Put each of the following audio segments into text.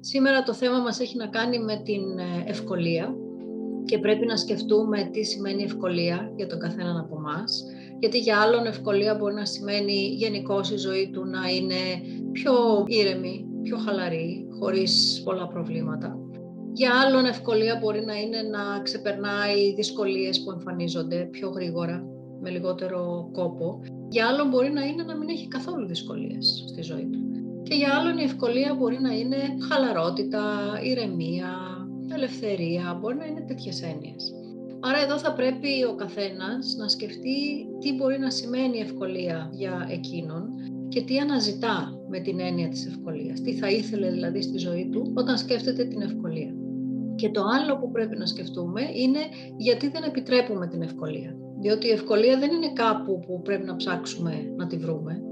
Σήμερα το θέμα μας έχει να κάνει με την ε, ευκολία και πρέπει να σκεφτούμε τι σημαίνει ευκολία για τον καθέναν από εμά. Γιατί για άλλον ευκολία μπορεί να σημαίνει γενικώ η ζωή του να είναι πιο ήρεμη, πιο χαλαρή, χωρίς πολλά προβλήματα. Για άλλον ευκολία μπορεί να είναι να ξεπερνάει δυσκολίες που εμφανίζονται πιο γρήγορα, με λιγότερο κόπο. Για άλλον μπορεί να είναι να μην έχει καθόλου δυσκολίες στη ζωή του. Και για άλλον η ευκολία μπορεί να είναι χαλαρότητα, ηρεμία, ελευθερία, μπορεί να είναι τέτοιες έννοιες. Άρα εδώ θα πρέπει ο καθένας να σκεφτεί τι μπορεί να σημαίνει ευκολία για εκείνον και τι αναζητά με την έννοια της ευκολίας. Τι θα ήθελε δηλαδή στη ζωή του όταν σκέφτεται την ευκολία. Και το άλλο που πρέπει να σκεφτούμε είναι γιατί δεν επιτρέπουμε την ευκολία. Διότι η ευκολία δεν είναι κάπου που πρέπει να ψάξουμε να τη βρούμε.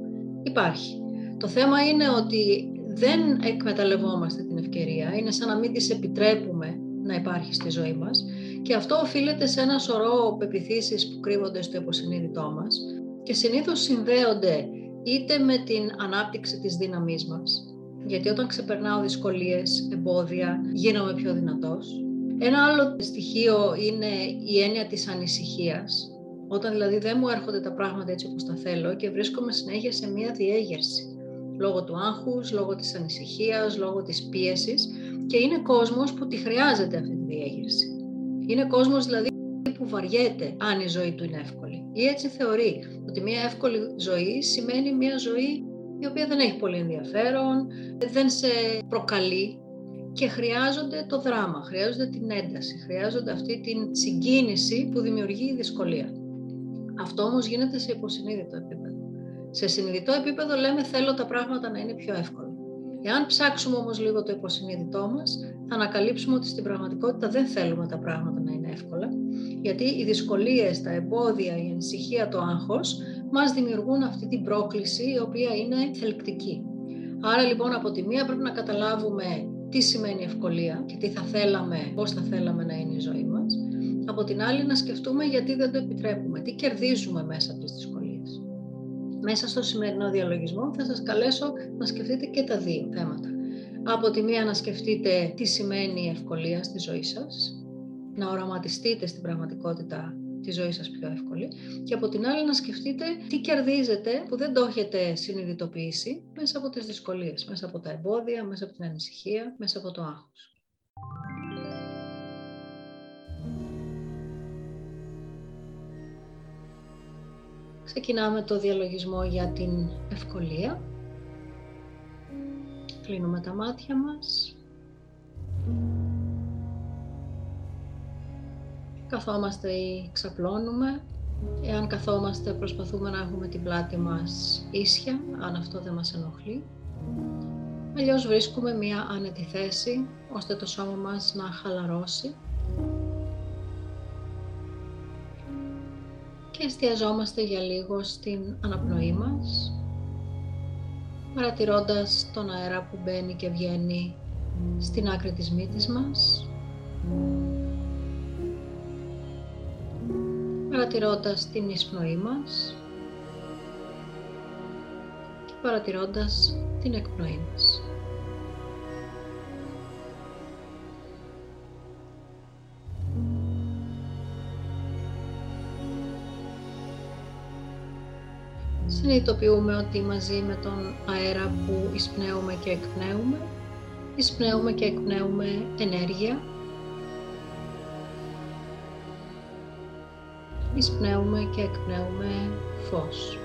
Υπάρχει. Το θέμα είναι ότι δεν εκμεταλλευόμαστε την ευκαιρία, είναι σαν να μην τις επιτρέπουμε να υπάρχει στη ζωή μας. Και αυτό οφείλεται σε ένα σωρό πεπιθήσεις που κρύβονται στο υποσυνείδητό μας. Και συνήθως συνδέονται είτε με την ανάπτυξη της δύναμής μας, γιατί όταν ξεπερνάω δυσκολίες, εμπόδια, γίνομαι πιο δυνατός. Ένα άλλο στοιχείο είναι η έννοια της ανησυχίας, όταν δηλαδή δεν μου έρχονται τα πράγματα έτσι όπως τα θέλω και βρίσκομαι συνέχεια σε μία διέγερση λόγω του άγχους, λόγω της ανησυχίας, λόγω της πίεσης και είναι κόσμος που τη χρειάζεται αυτή τη διέγερση. Είναι κόσμος δηλαδή που βαριέται αν η ζωή του είναι εύκολη ή έτσι θεωρεί ότι μια εύκολη ζωή σημαίνει μια ζωή η οποία δεν έχει πολύ ενδιαφέρον, δεν σε προκαλεί και χρειάζονται το δράμα, χρειάζονται την ένταση, χρειάζονται αυτή την συγκίνηση που δημιουργεί η δυσκολία. Αυτό όμως γίνεται σε υποσυνείδητο επίπεδο. Σε συνειδητό επίπεδο λέμε θέλω τα πράγματα να είναι πιο εύκολα. Εάν ψάξουμε όμως λίγο το υποσυνείδητό μας, θα ανακαλύψουμε ότι στην πραγματικότητα δεν θέλουμε τα πράγματα να είναι εύκολα, γιατί οι δυσκολίες, τα εμπόδια, η ανησυχία, το άγχος μας δημιουργούν αυτή την πρόκληση η οποία είναι θελκτική. Άρα λοιπόν από τη μία πρέπει να καταλάβουμε τι σημαίνει ευκολία και τι θα θέλαμε, πώς θα θέλαμε να είναι η ζωή μας. Από την άλλη να σκεφτούμε γιατί δεν το επιτρέπουμε, τι κερδίζουμε μέσα από τις δυσκολίες μέσα στο σημερινό διαλογισμό θα σας καλέσω να σκεφτείτε και τα δύο θέματα. Από τη μία να σκεφτείτε τι σημαίνει η ευκολία στη ζωή σας, να οραματιστείτε στην πραγματικότητα τη ζωή σας πιο εύκολη και από την άλλη να σκεφτείτε τι κερδίζετε που δεν το έχετε συνειδητοποιήσει μέσα από τις δυσκολίες, μέσα από τα εμπόδια, μέσα από την ανησυχία, μέσα από το άγχος. Ξεκινάμε το διαλογισμό για την ευκολία. Κλείνουμε τα μάτια μας. Καθόμαστε ή ξαπλώνουμε. Εάν καθόμαστε προσπαθούμε να έχουμε την πλάτη μας ίσια, αν αυτό δεν μας ενοχλεί. Αλλιώς βρίσκουμε μία άνετη θέση, ώστε το σώμα μας να χαλαρώσει και εστιαζόμαστε για λίγο στην αναπνοή μας, παρατηρώντας τον αέρα που μπαίνει και βγαίνει στην άκρη της μύτης μας, παρατηρώντας την εισπνοή μας και παρατηρώντας την εκπνοή μας. Συνειδητοποιούμε ότι μαζί με τον αέρα που εισπνέουμε και εκπνέουμε, εισπνέουμε και εκπνέουμε ενέργεια, εισπνέουμε και εκπνέουμε φως.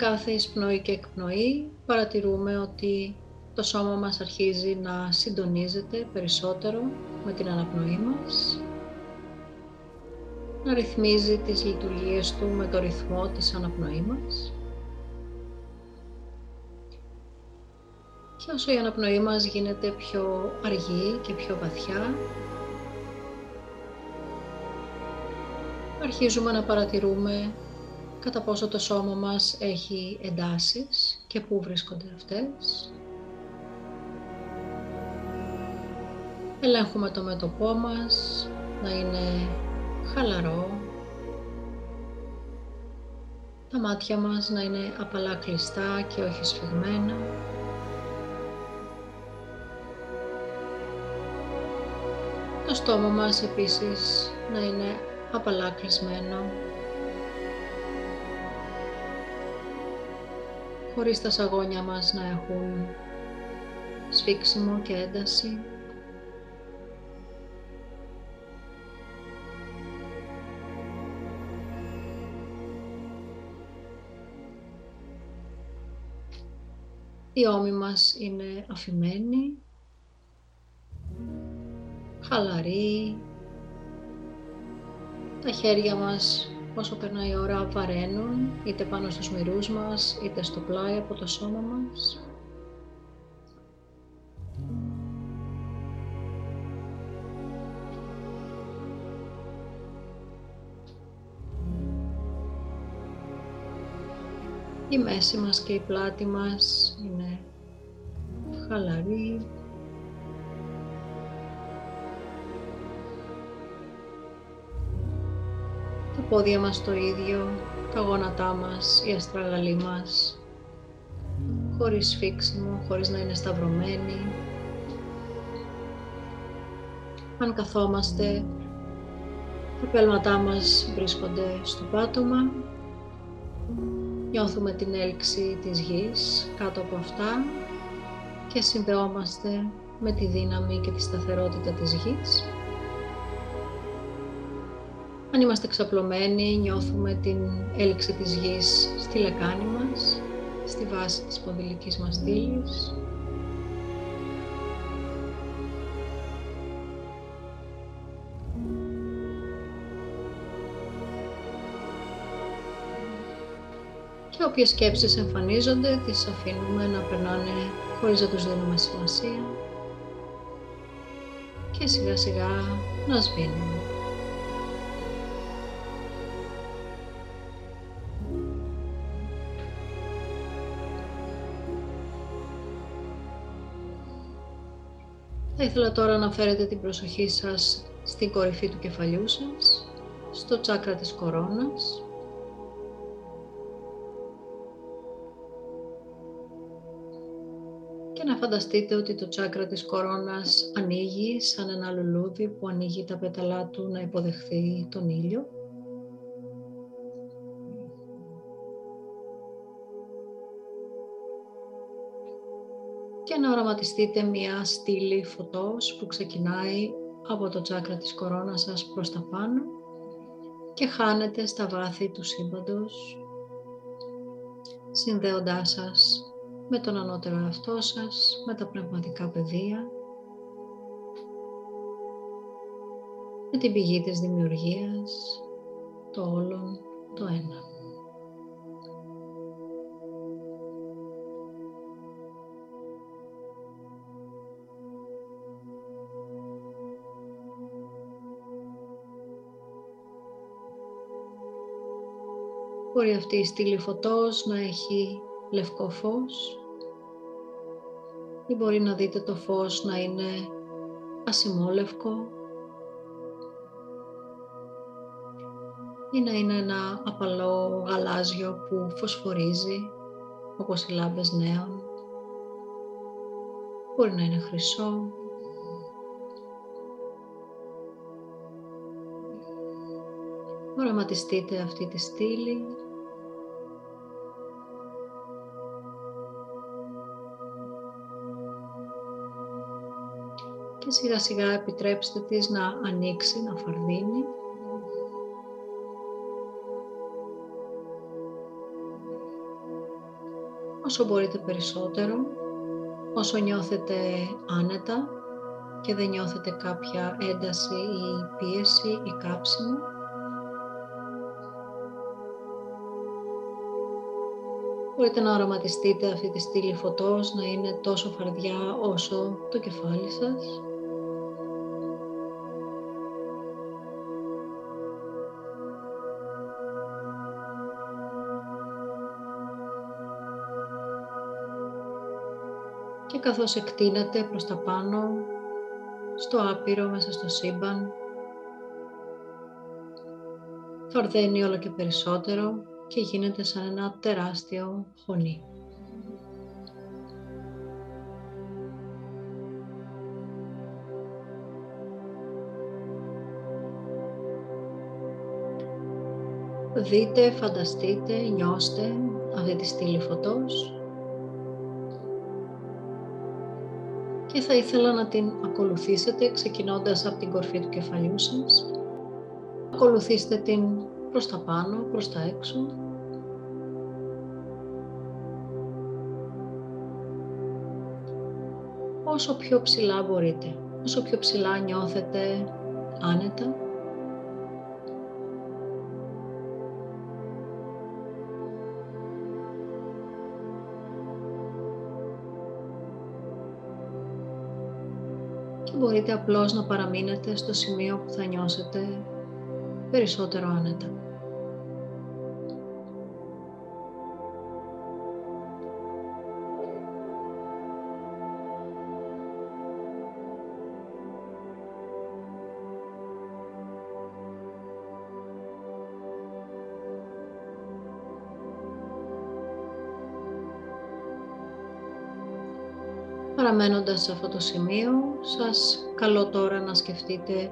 Κάθε εισπνοή και εκπνοή παρατηρούμε ότι το σώμα μας αρχίζει να συντονίζεται περισσότερο με την αναπνοή μας, να ρυθμίζει τις λειτουργίες του με το ρυθμό της αναπνοή μας. Και όσο η αναπνοή μας γίνεται πιο αργή και πιο βαθιά, αρχίζουμε να παρατηρούμε κατά πόσο το σώμα μας έχει εντάσεις και πού βρίσκονται αυτές. Ελέγχουμε το μέτωπό μας να είναι χαλαρό. Τα μάτια μας να είναι απαλά κλειστά και όχι σφιγμένα. Το στόμα μας επίσης να είναι απαλά κλεισμένο. Χωρίς τα σαγόνια μας να έχουν σφίξιμο και ένταση. Οι ώμοι μας είναι αφημένοι, χαλαροί, τα χέρια μας όσο περνάει η ώρα βαραίνουν, είτε πάνω στους μυρούς μας, είτε στο πλάι από το σώμα μας. Η μέση μας και η πλάτη μας είναι χαλαρή. Πόδια μας το ίδιο, τα γόνατά μας, η αστραγαλή μας, χωρίς σφίξιμο, χωρίς να είναι σταυρωμένοι. Αν καθόμαστε, τα πέλματά μας βρίσκονται στο πάτωμα Νιώθουμε την έλξη της γης κάτω από αυτά και συνδεόμαστε με τη δύναμη και τη σταθερότητα της γης. Αν είμαστε ξαπλωμένοι, νιώθουμε την έλξη της γης στη λεκάνη μας, στη βάση της ποδηλικής μας στήλης. και όποιες σκέψεις εμφανίζονται τις αφήνουμε να περνάνε χωρίς να τους δίνουμε σημασία και σιγά σιγά να σβήνουν. Θα ήθελα τώρα να φέρετε την προσοχή σας στην κορυφή του κεφαλιού σας, στο τσάκρα της κορώνας, φανταστείτε ότι το τσάκρα της κορώνας ανοίγει σαν ένα λουλούδι που ανοίγει τα πέταλά του να υποδεχθεί τον ήλιο. Να οραματιστείτε μία στήλη φωτός που ξεκινάει από το τσάκρα της κορώνας σας προς τα πάνω και χάνεται στα βάθη του σύμπαντος, συνδέοντάς σας με τον ανώτερο εαυτό σας, με τα πνευματικά πεδία, με την πηγή της δημιουργίας, το όλον, το ένα. Μπορεί αυτή η στήλη φωτός να έχει λευκό φως; Ή μπορεί να δείτε το φως να είναι ασημόλευκο; Ή να είναι ένα απαλό γαλάζιο που φωσφορίζει όπως οι λάμπες νέων; Μπορεί να είναι χρυσό; Οραματιστείτε αυτή τη στήλη και σιγά σιγά επιτρέψτε της να ανοίξει, να φαρδίνει. Όσο μπορείτε περισσότερο, όσο νιώθετε άνετα και δεν νιώθετε κάποια ένταση ή πίεση ή κάψιμο. Μπορείτε να οραματιστείτε αυτή τη στήλη φωτός να είναι τόσο φαρδιά όσο το κεφάλι σας. Καθώς εκτείνεται προς τα πάνω στο άπειρο μέσα στο σύμπαν. Θα ορδένει όλο και περισσότερο και γίνεται σαν ένα τεράστιο χωνί. Δείτε, φανταστείτε, νιώστε αυτή τη στήλη φωτός και θα ήθελα να την ακολουθήσετε ξεκινώντας από την κορφή του κεφαλιού σας. Ακολουθήστε την προς τα πάνω, προς τα έξω. Όσο πιο ψηλά μπορείτε, όσο πιο ψηλά νιώθετε άνετα, μπορείτε απλώς να παραμείνετε στο σημείο που θα νιώσετε περισσότερο άνετα. Παραμένοντας σε αυτό το σημείο, σας καλώ τώρα να σκεφτείτε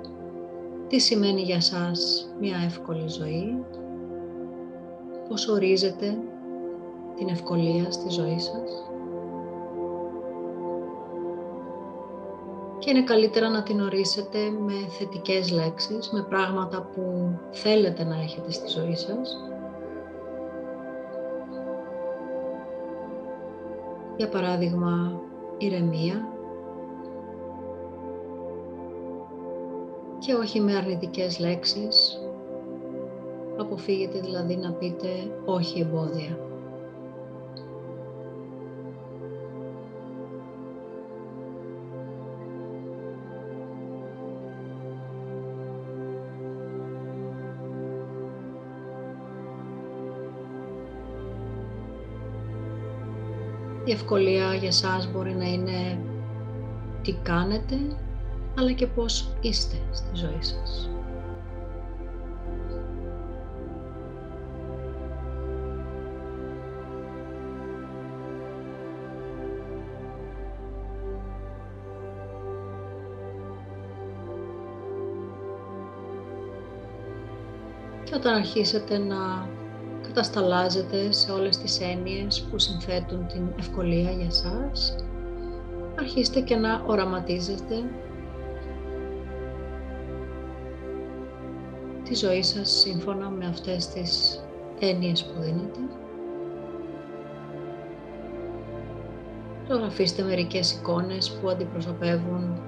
τι σημαίνει για σας μια εύκολη ζωή, πώς ορίζετε την ευκολία στη ζωή σας. Και είναι καλύτερα να την ορίσετε με θετικές λέξεις, με πράγματα που θέλετε να έχετε στη ζωή σας. Για παράδειγμα, ηρεμία και όχι με αρνητικές λέξεις. Αποφύγετε δηλαδή να πείτε όχι εμπόδια. Η ευκολία για σας μπορεί να είναι τι κάνετε, αλλά και πώς είστε στη ζωή σας. Και όταν αρχίσετε να κατασταλάζετε σε όλες τις έννοιες που συνθέτουν την ευκολία για σας. Αρχίστε και να οραματίζετε τη ζωή σας σύμφωνα με αυτές τις έννοιες που δίνετε. Τώρα αφήστε μερικές εικόνες που αντιπροσωπεύουν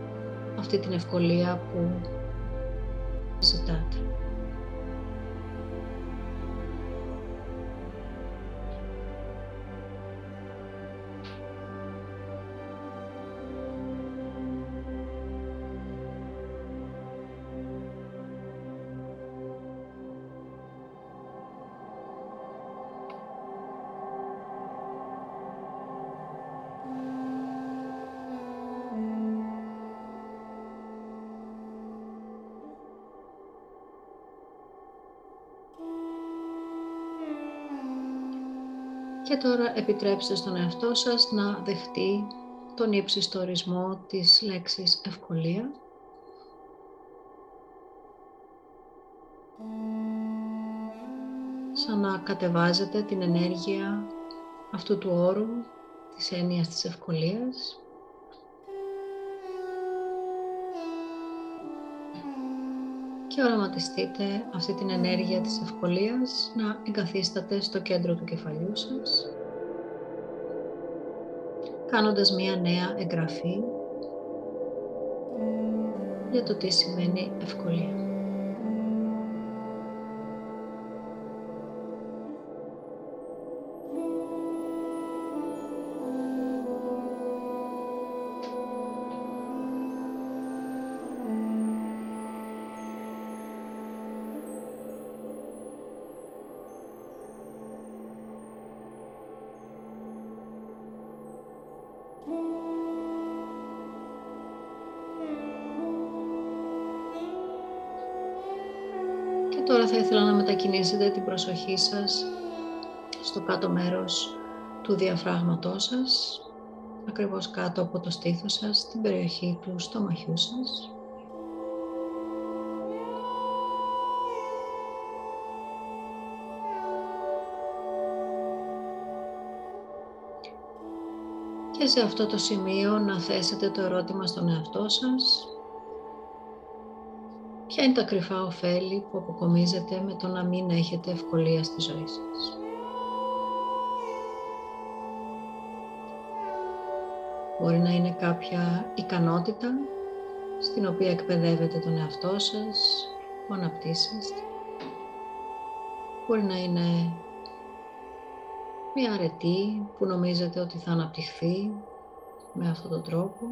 αυτή την ευκολία που ζητάτε. Και τώρα επιτρέψτε στον εαυτό σας να δεχτεί τον ύψιστο ορισμό της λέξης ευκολία. Σαν να κατεβάζετε την ενέργεια αυτού του όρου, της έννοιας της ευκολίας. Και οραματιστείτε αυτή την ενέργεια της ευκολίας να εγκαθίσταται στο κέντρο του κεφαλιού σας κάνοντας μία νέα εγγραφή για το τι σημαίνει ευκολία. Τώρα θα ήθελα να μετακινήσετε την προσοχή σας στο κάτω μέρος του διαφράγματός σας, ακριβώς κάτω από το στήθος σας, στην περιοχή του στομαχιού σας. Και σε αυτό το σημείο να θέσετε το ερώτημα στον εαυτό σας. Ποια είναι τα κρυφά ωφέλη που αποκομίζετε με το να μην έχετε ευκολία στη ζωή σας; Μπορεί να είναι κάποια ικανότητα στην οποία εκπαιδεύετε τον εαυτό σας, που αναπτύσσεστε. Μπορεί να είναι μια αρετή που νομίζετε ότι θα αναπτυχθεί με αυτόν τον τρόπο.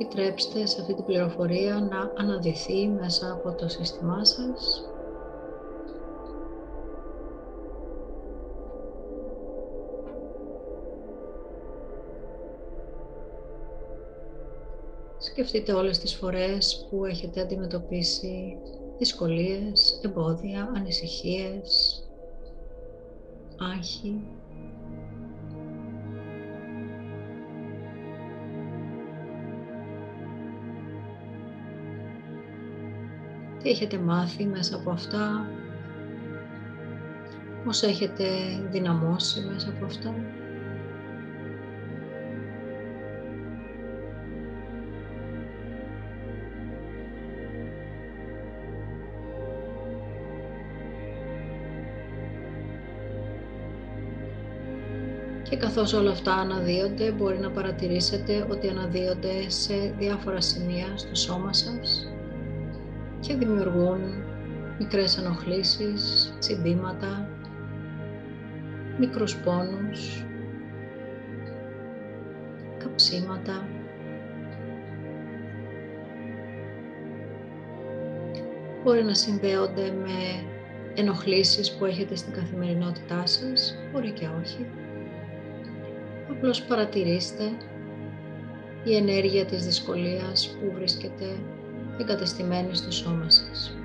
Επιτρέψτε σε αυτή την πληροφορία να αναδυθεί μέσα από το σύστημά σας Σκεφτείτε όλες τις φορές που έχετε αντιμετωπίσει δυσκολίες, εμπόδια, ανησυχίες, άγχη. Τι έχετε μάθει μέσα από αυτά, πώς έχετε δυναμώσει μέσα από αυτά; Και καθώς όλα αυτά αναδύονται, μπορεί να παρατηρήσετε ότι αναδύονται σε διάφορα σημεία στο σώμα σας και δημιουργούν μικρές ενοχλήσεις, τσιμπήματα, μικρούς πόνους, καψίματα. Μπορεί να συνδέονται με ενοχλήσεις που έχετε στην καθημερινότητά σας, μπορεί και όχι. Απλώς παρατηρήστε η ενέργεια της δυσκολίας που βρίσκεται εγκατεστημένη στο σώμα σας.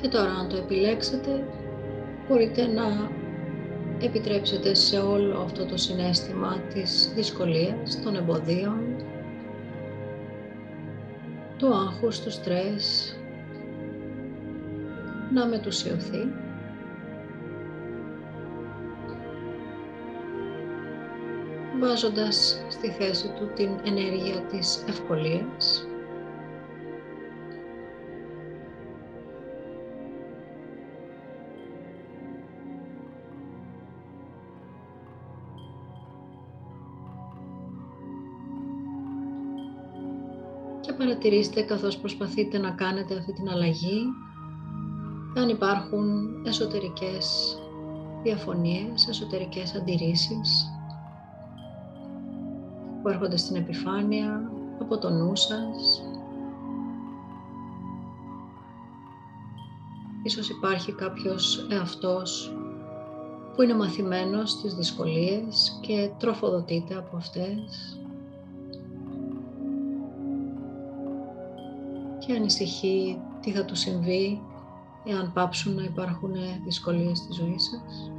Και τώρα αν το επιλέξετε, μπορείτε να επιτρέψετε σε όλο αυτό το συνέστημα της δυσκολίας, των εμποδίων, του άγχους, του στρες, να μετουσιωθεί. βάζοντας στη θέση του την ενέργεια της ευκολίας παρατηρήστε καθώς προσπαθείτε να κάνετε αυτή την αλλαγή αν υπάρχουν εσωτερικές διαφωνίες, εσωτερικές αντιρρήσεις που έρχονται στην επιφάνεια από το νου σας. Ίσως υπάρχει κάποιος εαυτός που είναι μαθημένος στις δυσκολίες και τροφοδοτείται από αυτές. Και ανησυχεί τι θα του συμβεί εάν πάψουν να υπάρχουν δυσκολίες στη ζωή σας;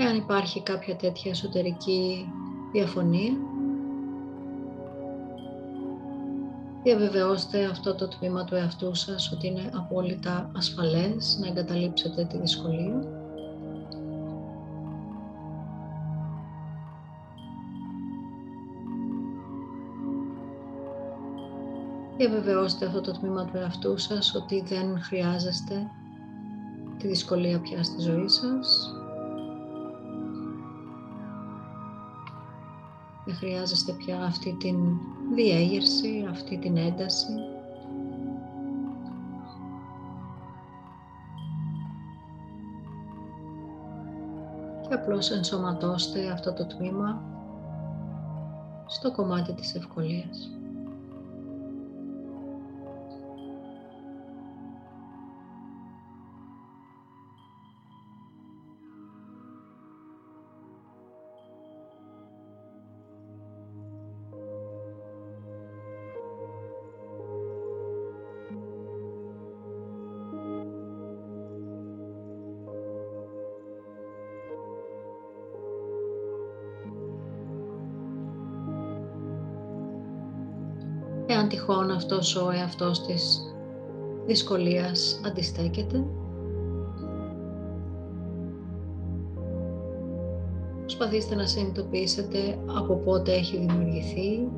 Εάν υπάρχει κάποια τέτοια εσωτερική διαφωνία, διαβεβαιώστε αυτό το τμήμα του εαυτού σας ότι είναι απόλυτα ασφαλές να εγκαταλείψετε τη δυσκολία. Διαβεβαιώστε αυτό το τμήμα του εαυτού σας ότι δεν χρειάζεστε τη δυσκολία πια στη ζωή σας χρειάζεστε πια αυτή την διέγερση, αυτή την ένταση; Και απλώς ενσωματώστε αυτό το τμήμα στο κομμάτι της ευκολίας. Αυτός ο εαυτός της δυσκολίας αντιστέκεται. Προσπαθήστε να συνειδητοποιήσετε από πότε έχει δημιουργηθεί,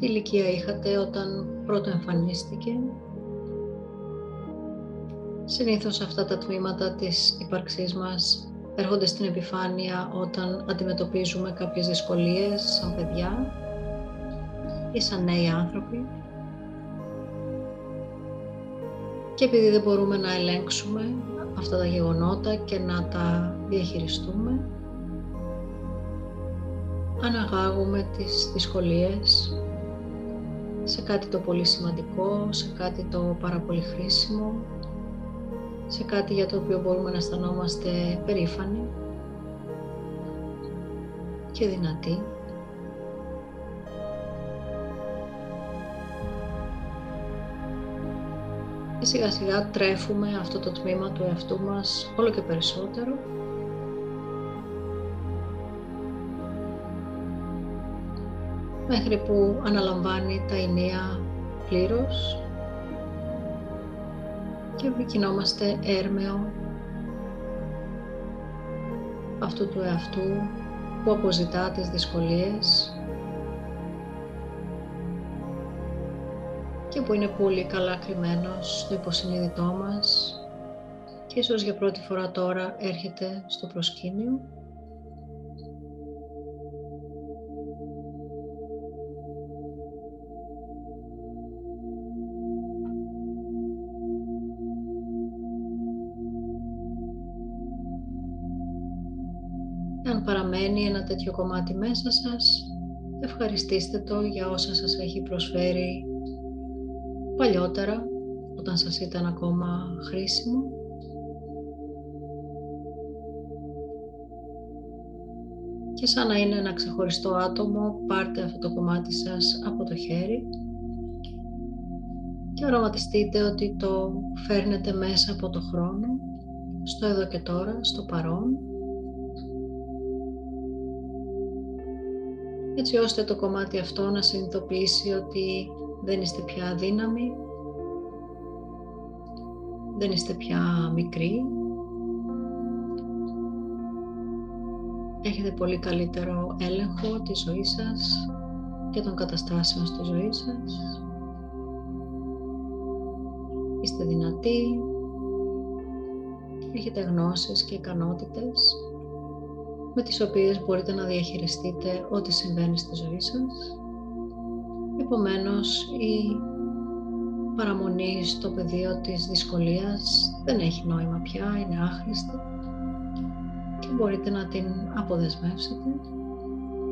τι ηλικία είχατε όταν πρώτο εμφανίστηκε. Συνήθως αυτά τα τμήματα της ύπαρξής μας έρχονται στην επιφάνεια όταν αντιμετωπίζουμε κάποιες δυσκολίες σαν παιδιά ή σαν νέοι άνθρωποι. Και επειδή δεν μπορούμε να ελέγξουμε αυτά τα γεγονότα και να τα διαχειριστούμε, αναγάγουμε τις δυσκολίες σε κάτι το πολύ σημαντικό, σε κάτι το πάρα πολύ χρήσιμο, σε κάτι για το οποίο μπορούμε να αισθανόμαστε περήφανοι και δυνατοί. Και σιγά σιγά τρέφουμε αυτό το τμήμα του εαυτού μας όλο και περισσότερο. Μέχρι που αναλαμβάνει τα ενία πλήρως και επικοινόμαστε έρμεο αυτού του εαυτού που αποζητά τις δυσκολίες και που είναι πολύ καλά κρυμμένος στο υποσυνείδητό μας και ίσως για πρώτη φορά τώρα έρχεται στο προσκήνιο. Αν παραμένει ένα τέτοιο κομμάτι μέσα σας, ευχαριστήστε το για όσα σας έχει προσφέρει παλιότερα, όταν σας ήταν ακόμα χρήσιμο. Και σαν να είναι ένα ξεχωριστό άτομο, πάρτε αυτό το κομμάτι σας από το χέρι και οραματιστείτε ότι το φέρνετε μέσα από το χρόνο, στο εδώ και τώρα, στο παρόν, έτσι ώστε το κομμάτι αυτό να συνειδητοποιήσει ότι δεν είστε πια αδύναμοι, δεν είστε πια μικροί. Έχετε πολύ καλύτερο έλεγχο της ζωής σας και των καταστάσεων στη ζωή σας. Είστε δυνατοί, έχετε γνώσεις και ικανότητες με τις οποίες μπορείτε να διαχειριστείτε ό,τι συμβαίνει στη ζωή σας Επομένως, η παραμονή στο πεδίο της δυσκολίας δεν έχει νόημα πια, είναι άχρηστη και μπορείτε να την αποδεσμεύσετε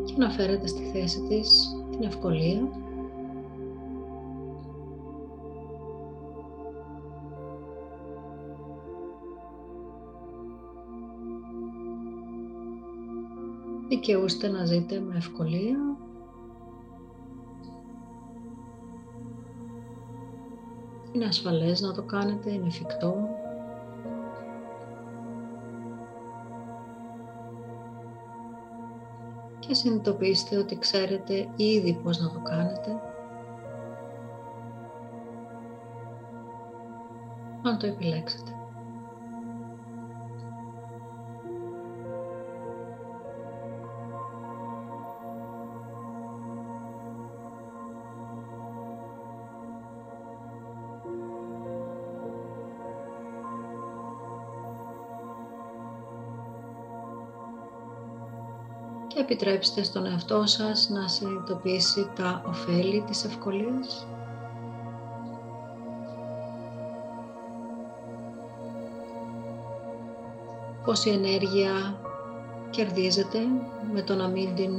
και να φέρετε στη θέση της την ευκολία. Δικαιούστε να ζείτε με ευκολία Είναι ασφαλές να το κάνετε, είναι εφικτό. Και συνειδητοποιήστε ότι ξέρετε ήδη πώς να το κάνετε. Αν το επιλέξετε. Και επιτρέψτε στον εαυτό σας να συνειδητοποιήσει τα ωφέλη της ευκολίας. Πόση ενέργεια κερδίζετε με το να μην την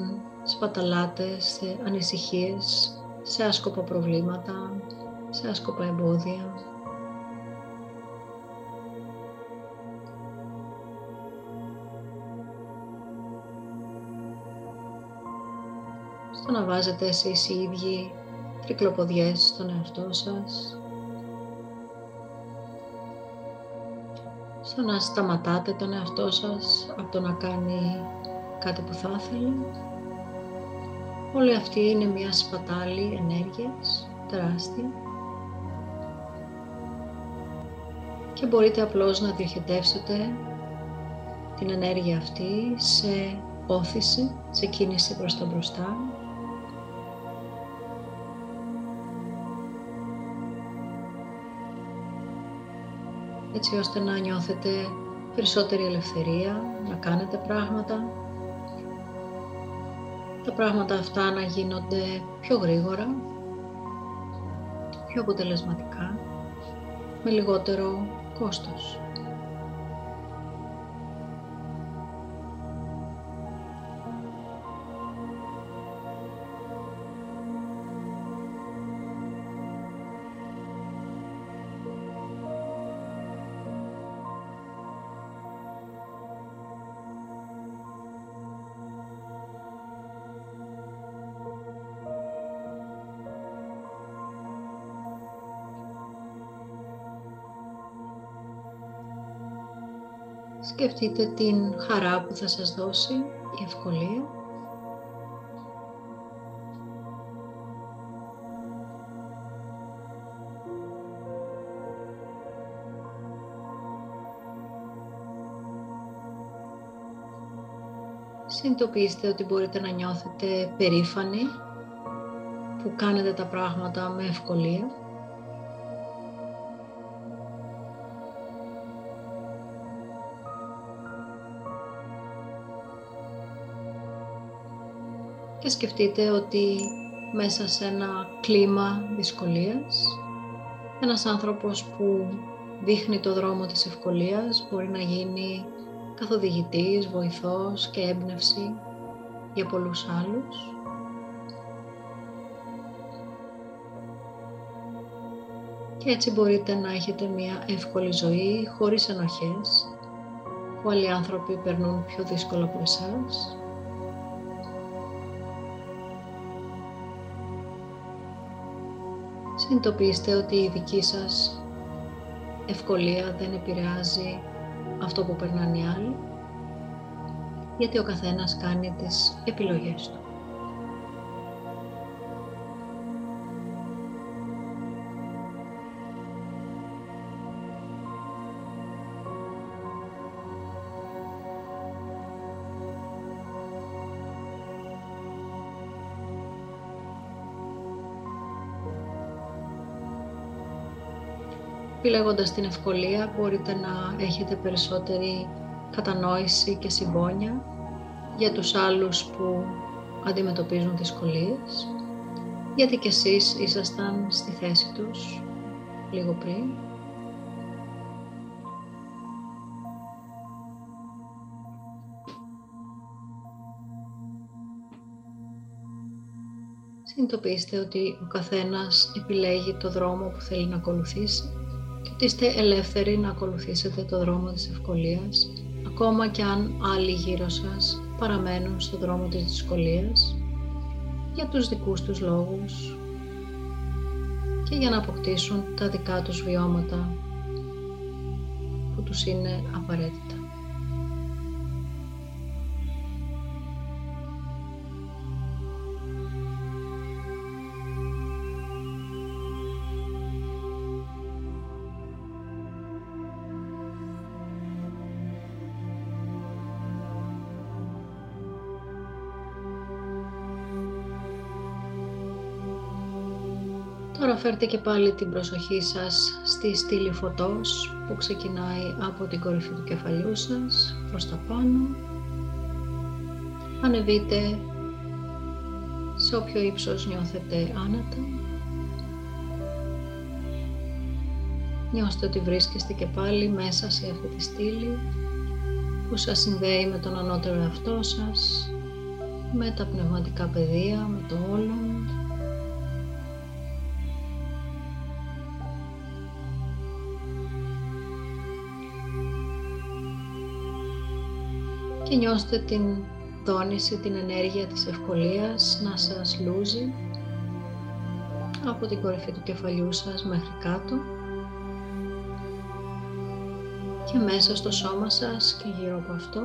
σπαταλάτε σε ανησυχίες, σε άσκοπα προβλήματα, σε άσκοπα εμπόδια. Στο να βάζετε εσείς οι ίδιοι τρικλοποδιές στον εαυτό σας, στο να σταματάτε τον εαυτό σας από το να κάνει κάτι που θα ήθελε. Όλη αυτή είναι μια σπατάλη ενέργειας, τεράστια. Και μπορείτε απλώς να διοχετεύσετε την ενέργεια αυτή σε όθηση, σε κίνηση προς τα μπροστά, έτσι ώστε να νιώθετε περισσότερη ελευθερία, να κάνετε πράγματα. Τα πράγματα αυτά να γίνονται πιο γρήγορα, πιο αποτελεσματικά, με λιγότερο κόστος. Σκεφτείτε την χαρά που θα σας δώσει η ευκολία. Συνειδητοποιήστε ότι μπορείτε να νιώθετε περήφανοι που κάνετε τα πράγματα με ευκολία. Και σκεφτείτε ότι μέσα σε ένα κλίμα δυσκολίας ένας άνθρωπος που δείχνει το δρόμο της ευκολίας μπορεί να γίνει καθοδηγητής, βοηθός και έμπνευση για πολλούς άλλους. Και έτσι μπορείτε να έχετε μια εύκολη ζωή χωρίς ενοχές που άλλοι άνθρωποι περνούν πιο δύσκολα από εσάς συνειδητοποιήστε ότι η δική σας ευκολία δεν επηρεάζει αυτό που περνάνε οι άλλοι, γιατί ο καθένας κάνει τις επιλογές του. Επιλέγοντας την ευκολία μπορείτε να έχετε περισσότερη κατανόηση και συμπόνια για τους άλλους που αντιμετωπίζουν δυσκολίες, γιατί και εσείς ήσασταν στη θέση τους λίγο πριν. συνειδητοποιήστε ότι ο καθένας επιλέγει το δρόμο που θέλει να ακολουθήσει και ότι είστε ελεύθεροι να ακολουθήσετε το δρόμο της ευκολίας, ακόμα και αν άλλοι γύρω σας παραμένουν στο δρόμο της δυσκολίας, για τους δικούς τους λόγους και για να αποκτήσουν τα δικά τους βιώματα που τους είναι απαραίτητα. Φέρτε και πάλι την προσοχή σας στη στήλη φωτός που ξεκινάει από την κορυφή του κεφαλιού σας προς τα πάνω. Ανεβείτε σε όποιο ύψος νιώθετε άνετα. Νιώστε ότι βρίσκεστε και πάλι μέσα σε αυτή τη στήλη που σας συνδέει με τον ανώτερο εαυτό σας, με τα πνευματικά πεδία, με το όλο και νιώστε την τόνιση, την ενέργεια της ευκολίας να σας λούζει από την κορυφή του κεφαλιού σας μέχρι κάτω. Και μέσα στο σώμα σας και γύρω από αυτό.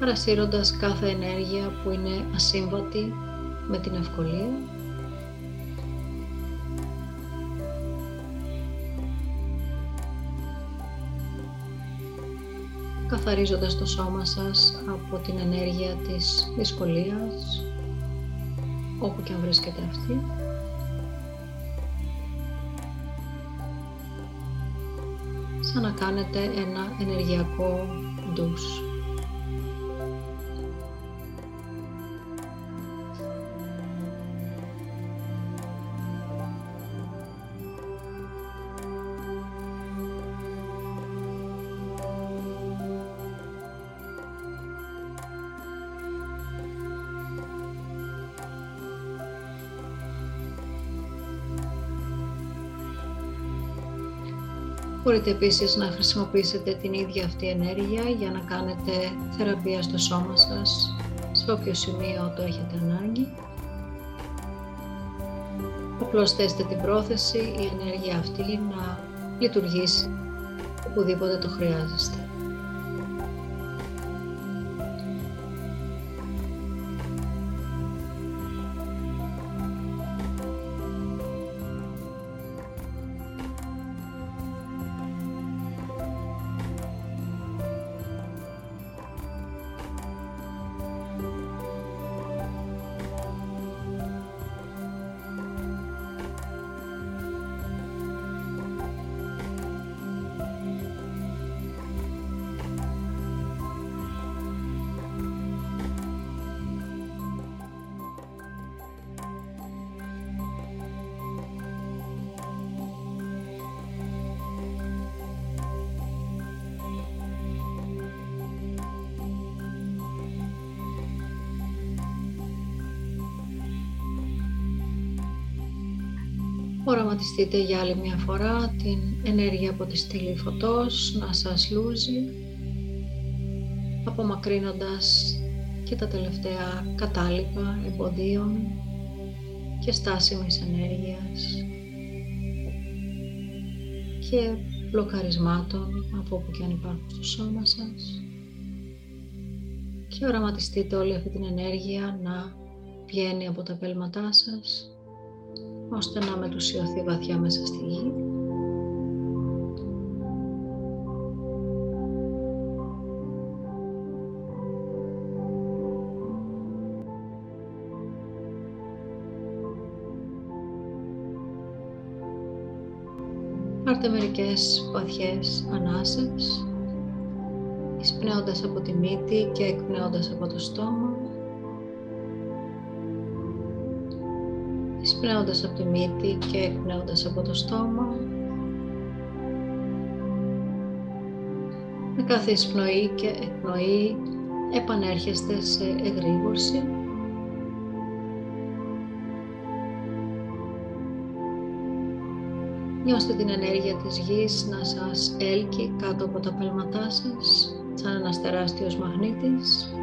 Παρασύροντας κάθε ενέργεια που είναι ασύμβατη με την ευκολία καθαρίζοντας το σώμα σας από την ενέργεια της δυσκολίας, όπου και αν βρίσκεται αυτή. Σαν να κάνετε ένα ενεργειακό ντους. Μπορείτε επίσης να χρησιμοποιήσετε την ίδια αυτή ενέργεια για να κάνετε θεραπεία στο σώμα σας, σε όποιο σημείο το έχετε ανάγκη. Απλώς θέστε την πρόθεση η ενέργεια αυτή να λειτουργήσει οπουδήποτε το χρειάζεστε. Οραματιστείτε για άλλη μια φορά την ενέργεια από τη στήλη φωτός να σας λούζει απομακρύνοντας και τα τελευταία κατάλοιπα εμποδίων και στάσιμης ενέργειας και μπλοκαρισμάτων από όπου και αν υπάρχουν στο σώμα σας. Και οραματιστείτε όλη αυτή την ενέργεια να βγαίνει από τα πέλματά σας ώστε να μετουσιωθεί βαθιά μέσα στη γη. Πάρτε μερικές βαθιές ανάσες, εισπνέοντας από τη μύτη και εκπνέοντας από το στόμα. Εισπνέοντας από τη μύτη και εκπνέοντας από το στόμα. Με κάθε εισπνοή και εκπνοή επανέρχεστε σε εγρήγορση. Νιώστε την ενέργεια της γης να σας έλκει κάτω από τα πέλματά σας, σαν ένας τεράστιος μαγνήτης.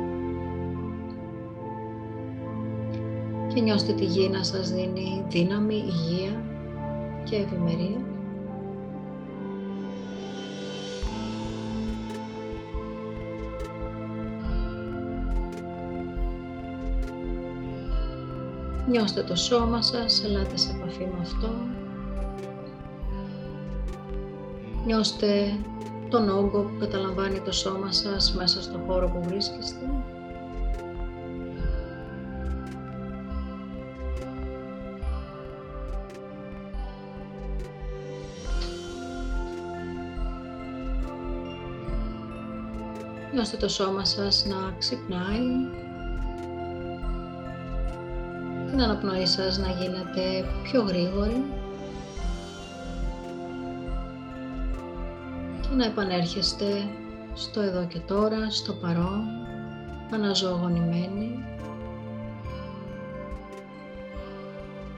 Και νιώστε τη γη να σας δίνει δύναμη, υγεία και ευημερία. Νιώστε το σώμα σας, ελάτε σε επαφή με αυτό. Νιώστε τον όγκο που καταλαμβάνει το σώμα σας μέσα στο χώρο που βρίσκεστε. Νιώστε το σώμα σας να ξυπνάει την αναπνοή σας να γίνεται πιο γρήγορη και να επανέρχεστε στο εδώ και τώρα, στο παρόν, αναζωογονημένοι.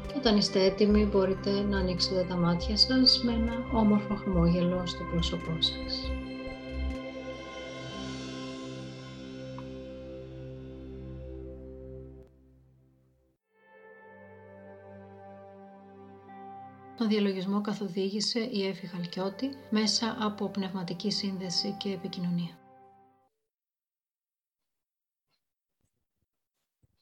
Και όταν είστε έτοιμοι μπορείτε να ανοίξετε τα μάτια σας με ένα όμορφο χαμόγελο στο πρόσωπό σας. Τον διαλογισμό καθοδήγησε η Εύη Χαλκιώτη μέσα από πνευματική σύνδεση και επικοινωνία.